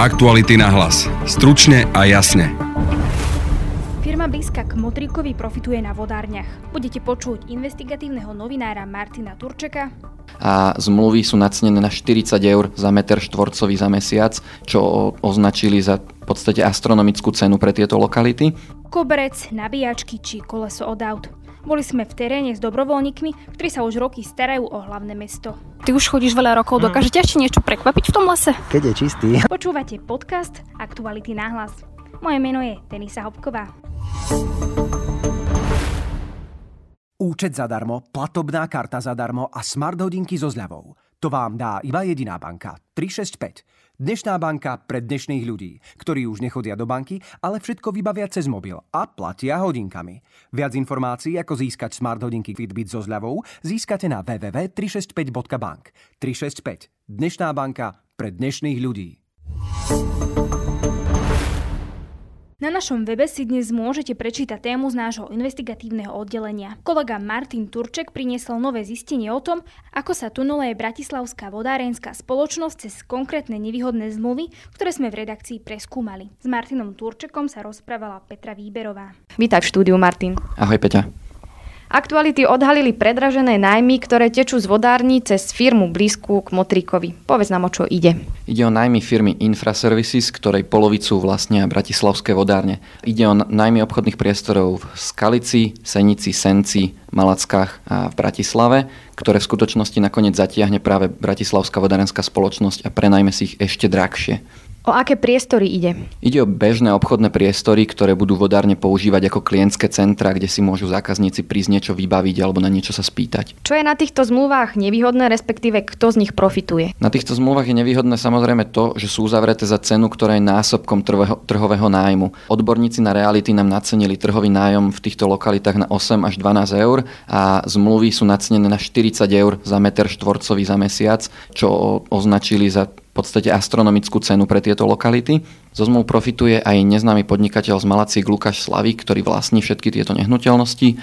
Aktuality na hlas. Stručne a jasne. Firma blízka k Motríkovi profituje na vodárniach. Budete počuť investigatívneho novinára Martina Turčeka, a zmluvy sú nacnené na 40 eur za meter štvorcový za mesiac, čo označili za v podstate astronomickú cenu pre tieto lokality. koberec, nabíjačky či koleso od aut. Boli sme v teréne s dobrovoľníkmi, ktorí sa už roky starajú o hlavné mesto. Ty už chodíš veľa rokov, dokáže ťa ešte niečo prekvapiť v tom lese? Keď je čistý. Počúvate podcast Aktuality náhlas. Moje meno je Denisa Hopková. Účet zadarmo, platobná karta zadarmo a smart hodinky so zľavou. To vám dá iba jediná banka. 365. Dnešná banka pre dnešných ľudí, ktorí už nechodia do banky, ale všetko vybavia cez mobil a platia hodinkami. Viac informácií, ako získať smart hodinky Fitbit so zľavou, získate na www.365.bank. 365. Dnešná banka pre dnešných ľudí. Na našom webe si dnes môžete prečítať tému z nášho investigatívneho oddelenia. Kolega Martin Turček priniesol nové zistenie o tom, ako sa tuneluje Bratislavská vodárenská spoločnosť cez konkrétne nevýhodné zmluvy, ktoré sme v redakcii preskúmali. S Martinom Turčekom sa rozprávala Petra Výberová. Vítaj v štúdiu, Martin. Ahoj Peťa. Aktuality odhalili predražené nájmy, ktoré tečú z vodární cez firmu blízku k Motríkovi. Povedz nám, o čo ide. Ide o najmy firmy Infraservices, ktorej polovicu vlastnia Bratislavské vodárne. Ide o najmy obchodných priestorov v Skalici, Senici, Senci, Malackách a v Bratislave, ktoré v skutočnosti nakoniec zatiahne práve Bratislavská vodárenská spoločnosť a prenajme si ich ešte drahšie. O aké priestory ide? Ide o bežné obchodné priestory, ktoré budú vodárne používať ako klientské centra, kde si môžu zákazníci prísť niečo vybaviť alebo na niečo sa spýtať. Čo je na týchto zmluvách nevýhodné, respektíve kto z nich profituje? Na týchto zmluvách je nevýhodné samozrejme to, že sú uzavreté za cenu, ktorá je násobkom trhového, trhového nájmu. Odborníci na reality nám nacenili trhový nájom v týchto lokalitách na 8 až 12 eur a zmluvy sú nacenené na 40 eur za meter štvorcový za mesiac, čo označili za podstate astronomickú cenu pre tieto lokality. Zo zmluv profituje aj neznámy podnikateľ z Malaciek Lukáš Slavík, ktorý vlastní všetky tieto nehnuteľnosti. E,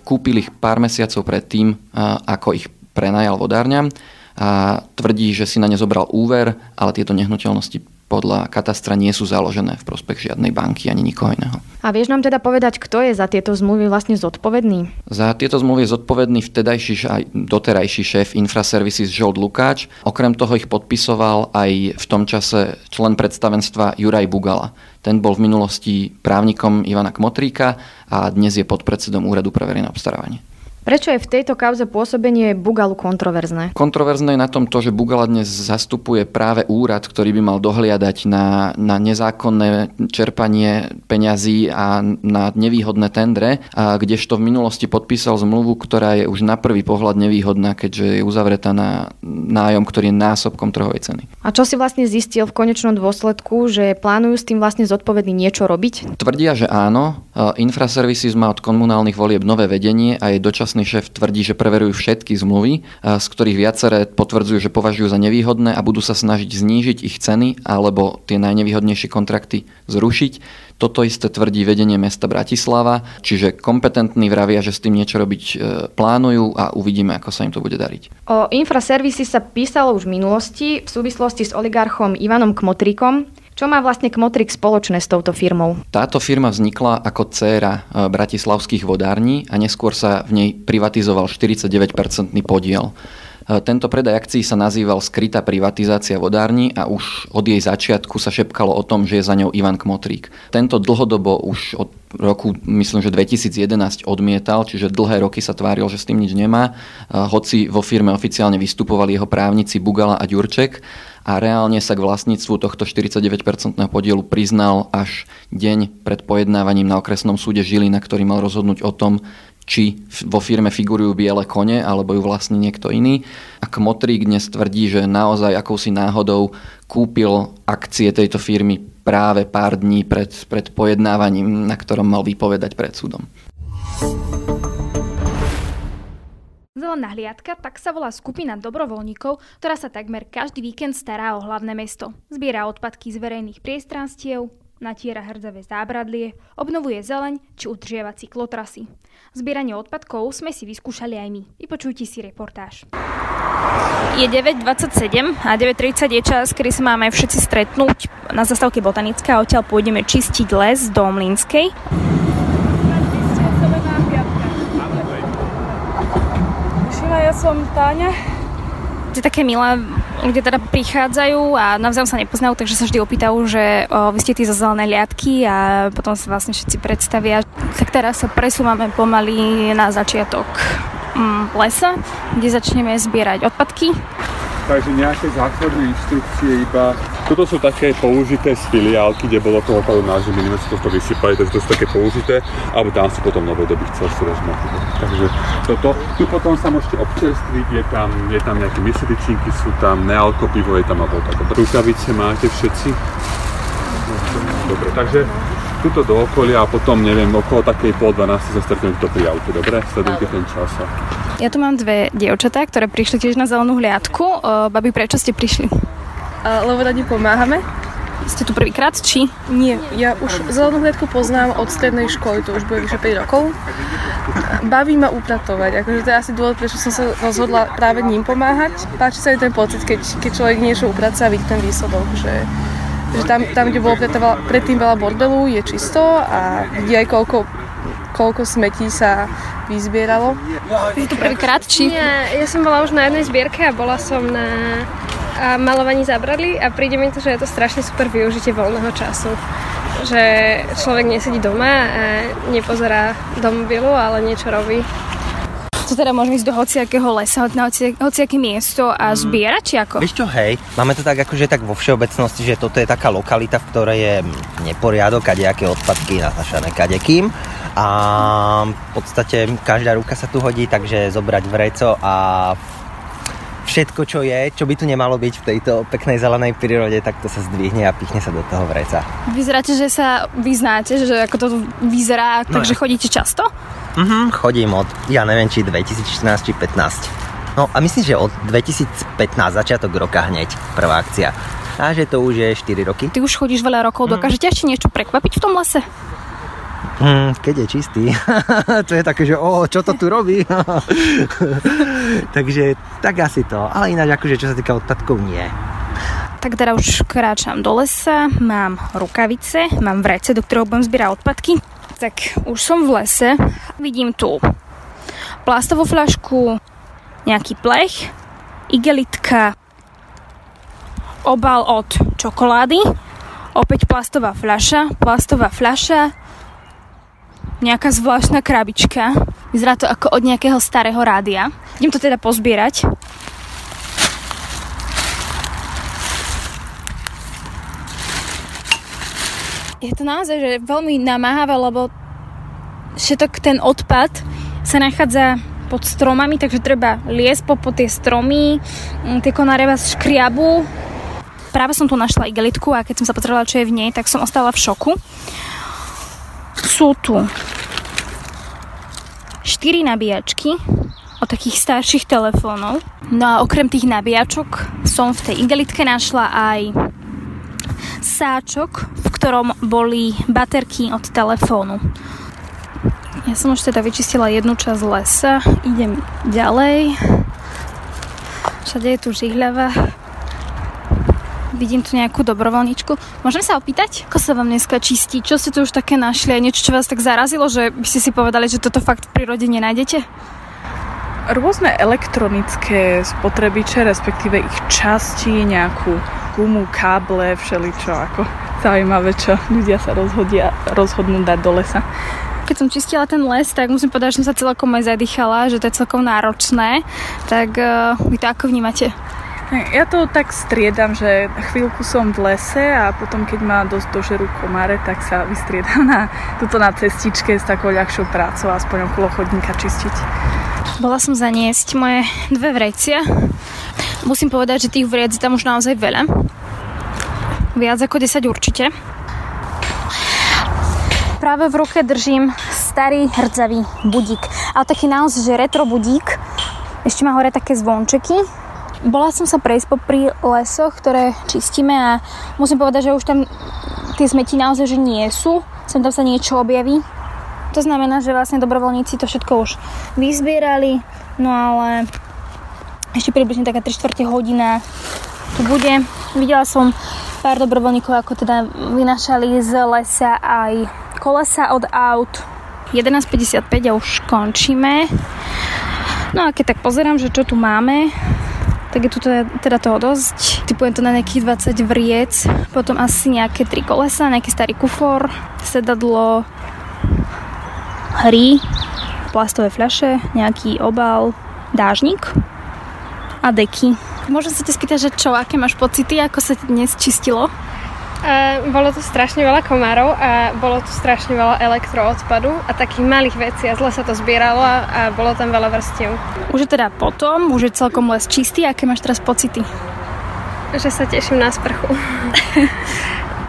kúpil ich pár mesiacov predtým, e, ako ich prenajal vodárňam a tvrdí, že si na ne zobral úver, ale tieto nehnuteľnosti podľa katastra nie sú založené v prospech žiadnej banky ani nikoho iného. A vieš nám teda povedať, kto je za tieto zmluvy vlastne zodpovedný? Za tieto zmluvy je zodpovedný vtedajší aj doterajší šéf Infraservices Žold Lukáč. Okrem toho ich podpisoval aj v tom čase člen predstavenstva Juraj Bugala. Ten bol v minulosti právnikom Ivana Kmotríka a dnes je podpredsedom Úradu pre verejné obstarávanie. Prečo je v tejto kauze pôsobenie Bugalu kontroverzné? Kontroverzné je na tom to, že Bugala dnes zastupuje práve úrad, ktorý by mal dohliadať na, na nezákonné čerpanie peňazí a na nevýhodné tendre, a kdežto v minulosti podpísal zmluvu, ktorá je už na prvý pohľad nevýhodná, keďže je uzavretá na nájom, ktorý je násobkom trhovej ceny. A čo si vlastne zistil v konečnom dôsledku, že plánujú s tým vlastne zodpovední niečo robiť? Tvrdia, že áno. Infraservices má od komunálnych volieb nové vedenie a je dočas súčasný šéf tvrdí, že preverujú všetky zmluvy, z ktorých viaceré potvrdzujú, že považujú za nevýhodné a budú sa snažiť znížiť ich ceny alebo tie najnevýhodnejšie kontrakty zrušiť. Toto isté tvrdí vedenie mesta Bratislava, čiže kompetentní vravia, že s tým niečo robiť e, plánujú a uvidíme, ako sa im to bude dariť. O infraservisy sa písalo už v minulosti v súvislosti s oligarchom Ivanom Kmotríkom. Čo má vlastne Kmotrik spoločné s touto firmou? Táto firma vznikla ako dcéra e, bratislavských vodární a neskôr sa v nej privatizoval 49-percentný podiel. E, tento predaj akcií sa nazýval skrytá privatizácia vodární a už od jej začiatku sa šepkalo o tom, že je za ňou Ivan Kmotrík. Tento dlhodobo už od roku, myslím, že 2011 odmietal, čiže dlhé roky sa tváril, že s tým nič nemá, e, hoci vo firme oficiálne vystupovali jeho právnici Bugala a Ďurček a reálne sa k vlastníctvu tohto 49% podielu priznal až deň pred pojednávaním na okresnom súde Žilina, ktorý mal rozhodnúť o tom, či vo firme figurujú biele kone alebo ju vlastní niekto iný. A Kmotrík dnes tvrdí, že naozaj akousi náhodou kúpil akcie tejto firmy práve pár dní pred, pred pojednávaním, na ktorom mal vypovedať pred súdom. Zelená hliadka tak sa volá skupina dobrovoľníkov, ktorá sa takmer každý víkend stará o hlavné mesto. Zbiera odpadky z verejných priestranstiev, natiera hrdzavé zábradlie, obnovuje zeleň či udržiava cyklotrasy. Zbieranie odpadkov sme si vyskúšali aj my. Vypočujte si reportáž. Je 9.27 a 9.30 je čas, kedy sa máme všetci stretnúť na zastávke Botanická a odtiaľ pôjdeme čistiť les do Mlínskej. Ja som Táňa. Je také milé, ľudia teda prichádzajú a navzájom sa nepoznajú, takže sa vždy opýtajú, že o, vy ste tí zo zelené liadky a potom sa vlastne všetci predstavia. Tak teraz sa presúvame pomaly na začiatok mm, lesa, kde začneme zbierať odpadky. Takže nejaké základné inštrukcie iba... Toto sú také použité z filiálky, kde bolo toho padu náš, že to vysypali, takže to sú také použité, alebo tam si potom nové doby chcel si rozmať. Takže toto. Tu potom sa môžete občerstviť, je tam, je tam nejaké mysličinky, sú tam nealko pivo, je tam alebo také. Rukavice máte všetci? Dobre, takže tuto do okolia a potom, neviem, okolo takej pol 12 sa stretneme to pri aute, dobre? Sledujte ten čas. Ja tu mám dve dievčatá, ktoré prišli tiež na zelenú hliadku. Babi, prečo ste prišli? Lebo radi pomáhame. Ste tu prvýkrát, či? Nie, ja už zelenú hliadku poznám od strednej školy, to už bude vyše 5 rokov. Baví ma upratovať, akože to je asi dôvod, prečo som sa rozhodla práve ním pomáhať. Páči sa mi ten pocit, keď, keď človek niečo upraca a vidí ten výsledok, že že tam, tam kde bolo predtým veľa bordelu, je čisto a vidí aj koľko, koľko smetí sa vyzbieralo. Je to prvýkrát, či? Nie, ja som bola už na jednej zbierke a bola som na a malovaní zabradli a príde mi to, že je to strašne super využitie voľného času. Že človek nesedí doma a nepozerá do mobilu, ale niečo robí to teda môžeme ísť do hociakého lesa, na hoci, hociaké miesto a mhm. zbierať, či ako? Vieš čo, hej, máme to tak akože tak vo všeobecnosti, že toto je taká lokalita, v ktorej je neporiadok, kadejaké odpadky nasašané kadekým a v podstate každá ruka sa tu hodí, takže zobrať vreco a všetko, čo je, čo by tu nemalo byť v tejto peknej zelenej prírode, tak to sa zdvihne a pichne sa do toho vreca. Vyzeráte, že sa vyznáte, že ako to vyzerá, no takže chodíte často? Mhm, chodím od, ja neviem, či 2014, či 15. No a myslím, že od 2015 začiatok roka hneď prvá akcia. A že to už je 4 roky. Ty už chodíš veľa rokov, dokážete ešte niečo prekvapiť v tom lese? Mm, keď je čistý. to je také, že o, čo to tu robí? Takže tak asi to. Ale ináč akože čo sa týka odpadkov nie. Tak teda už kráčam do lesa, mám rukavice, mám vrece, do ktorého budem zbierať odpadky. Tak už som v lese, vidím tu plastovú fľašku, nejaký plech, igelitka, obal od čokolády, opäť plastová fľaša, plastová fľaša, nejaká zvláštna krabička. Vyzerá to ako od nejakého starého rádia. Idem to teda pozbierať. Je to naozaj že veľmi namáhavé, lebo všetok ten odpad sa nachádza pod stromami, takže treba liesť po, po tie stromy, mm, tie konáre vás škriabu. Práve som tu našla igelitku a keď som sa potrebovala, čo je v nej, tak som ostala v šoku sú tu 4 nabíjačky od takých starších telefónov. No a okrem tých nabíjačok som v tej igelitke našla aj sáčok, v ktorom boli baterky od telefónu. Ja som už teda vyčistila jednu časť lesa, idem ďalej. Všade je tu žihľava, Vidím tu nejakú dobrovoľničku. Môžem sa opýtať, ako sa vám dneska čistí? Čo ste tu už také našli? Niečo, čo vás tak zarazilo, že by ste si povedali, že toto fakt v prírode nenájdete? Rôzne elektronické spotrebiče, respektíve ich časti, nejakú gumu, káble, všeličo ako zaujímavé, čo ľudia sa rozhodia, rozhodnú dať do lesa keď som čistila ten les, tak musím povedať, že som sa celkom aj zadýchala, že to je celkom náročné. Tak uh, vy to ako vnímate? Ja to tak striedam, že chvíľku som v lese a potom, keď ma dosť dožerú komáre, tak sa vystriedam na, tuto na cestičke s takou ľahšou prácou, aspoň okolo chodníka čistiť. Bola som zaniesť moje dve vrecia. Musím povedať, že tých vriec tam už naozaj veľa. Viac ako 10 určite. Práve v ruke držím starý hrdzavý budík. Ale taký naozaj, že retro budík. Ešte má hore také zvončeky, bola som sa prejsť popri lesoch, ktoré čistíme a musím povedať, že už tam tie smeti naozaj, že nie sú, sem tam sa niečo objaví. To znamená, že vlastne dobrovoľníci to všetko už vyzbierali, no ale ešte približne taká 3 čtvrte hodina tu bude. Videla som pár dobrovoľníkov, ako teda vynašali z lesa aj kolesa od aut. 11.55 a už končíme. No a keď tak pozerám, že čo tu máme, tak je tu teda, teda toho dosť. Typujem to na nejakých 20 vriec, potom asi nejaké tri kolesa, nejaký starý kufor, sedadlo, hry, plastové fľaše, nejaký obal, dážnik a deky. Môžem sa te spýtať, že čo, aké máš pocity, ako sa ti dnes čistilo? A bolo tu strašne veľa komárov a bolo tu strašne veľa elektroodpadu a takých malých vecí a zle sa to zbieralo a, a bolo tam veľa vrstiev. Už je teda potom, už je celkom les čistý, aké máš teraz pocity? Že sa teším na sprchu.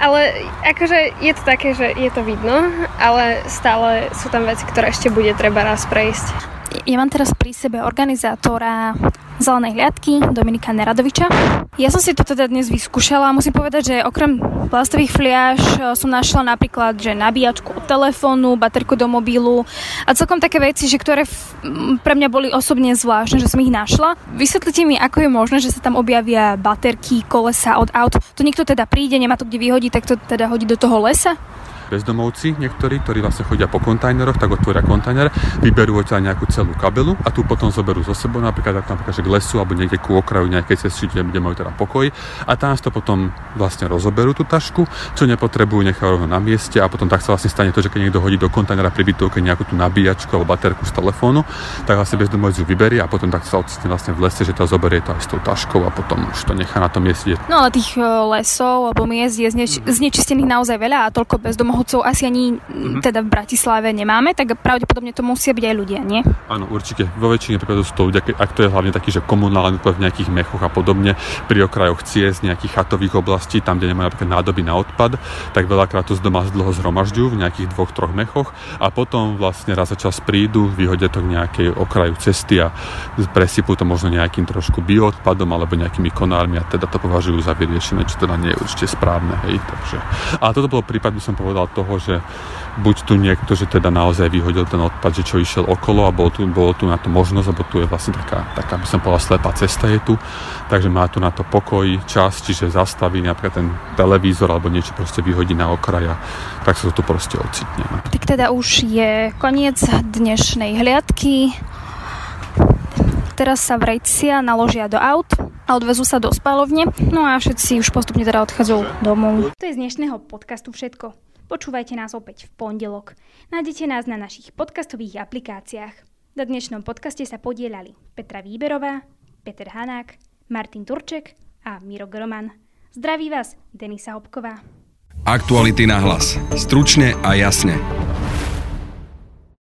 ale akože je to také, že je to vidno, ale stále sú tam veci, ktoré ešte bude treba raz prejsť. Ja mám teraz pri sebe organizátora Zelenej hliadky Dominika Neradoviča. Ja som si to teda dnes vyskúšala a musím povedať, že okrem plastových fliaž e, som našla napríklad, že nabíjačku od telefónu, baterku do mobilu a celkom také veci, že ktoré pre mňa boli osobne zvláštne, že som ich našla. Vysvetlite mi, ako je možné, že sa tam objavia baterky, kolesa od aut. To niekto teda príde, nemá to kde vyhodiť, tak to teda hodí do toho lesa? Bezdomovci niektorí, ktorí vlastne chodia po kontajneroch, tak otvoria kontajner, vyberú odtiaľ nejakú celú kabelu a tu potom zoberú zo sebou napríklad, napríklad že k lesu alebo niekde ku okraju nejakej cesty, kde, kde majú teda pokoj a tam to potom vlastne rozoberú tú tašku, čo nepotrebujú, nechajú rovno na mieste a potom tak sa vlastne stane to, že keď niekto hodí do kontajnera pri bytovke nejakú tú nabíjačku alebo baterku z telefónu, tak vlastne bezdomovec ju vyberie a potom tak sa ocitne vlastne v lese, že to zoberie to aj s tou taškou a potom už to nechá na tom mieste. No ale tých e, lesov alebo miest je zneč- znečistených naozaj veľa a toľko bezdomovcov náhodcov asi ani mm-hmm. teda v Bratislave nemáme, tak pravdepodobne to musia byť aj ľudia, nie? Áno, určite. Vo väčšine prípadov sú to ľudia, ak to je hlavne taký, že komunálny v nejakých mechoch a podobne, pri okrajoch ciest, nejakých chatových oblastí, tam, kde nemajú napríklad nádoby na odpad, tak veľakrát to z doma dlho zhromažďujú v nejakých dvoch, troch mechoch a potom vlastne raz za čas prídu, vyhodia to k nejakej okraju cesty a presypú to možno nejakým trošku bioodpadom alebo nejakými konármi a teda to považujú za vyriešené, čo teda nie je určite správne. Hej, takže. A toto bol prípad, by som povedal, toho, že buď tu niekto, že teda naozaj vyhodil ten odpad, že čo išiel okolo a bolo tu, bolo tu na to možnosť, lebo tu je vlastne taká, taká by som povedal, slepá cesta je tu, takže má tu na to pokoj, čas, čiže zastaví napríklad ten televízor alebo niečo proste vyhodí na okraja, tak sa to tu proste ocitne. No. Tak teda už je koniec dnešnej hliadky. Teraz sa vrejcia naložia do aut a odvezú sa do spálovne, no a všetci už postupne teda odchádzajú domov. To je z dnešného podcastu všetko. Počúvajte nás opäť v pondelok. Nájdete nás na našich podcastových aplikáciách. Na dnešnom podcaste sa podielali Petra Výberová, Peter Hanák, Martin Turček a Miro Groman. Zdraví vás Denisa Hopková. Aktuality na hlas. Stručne a jasne.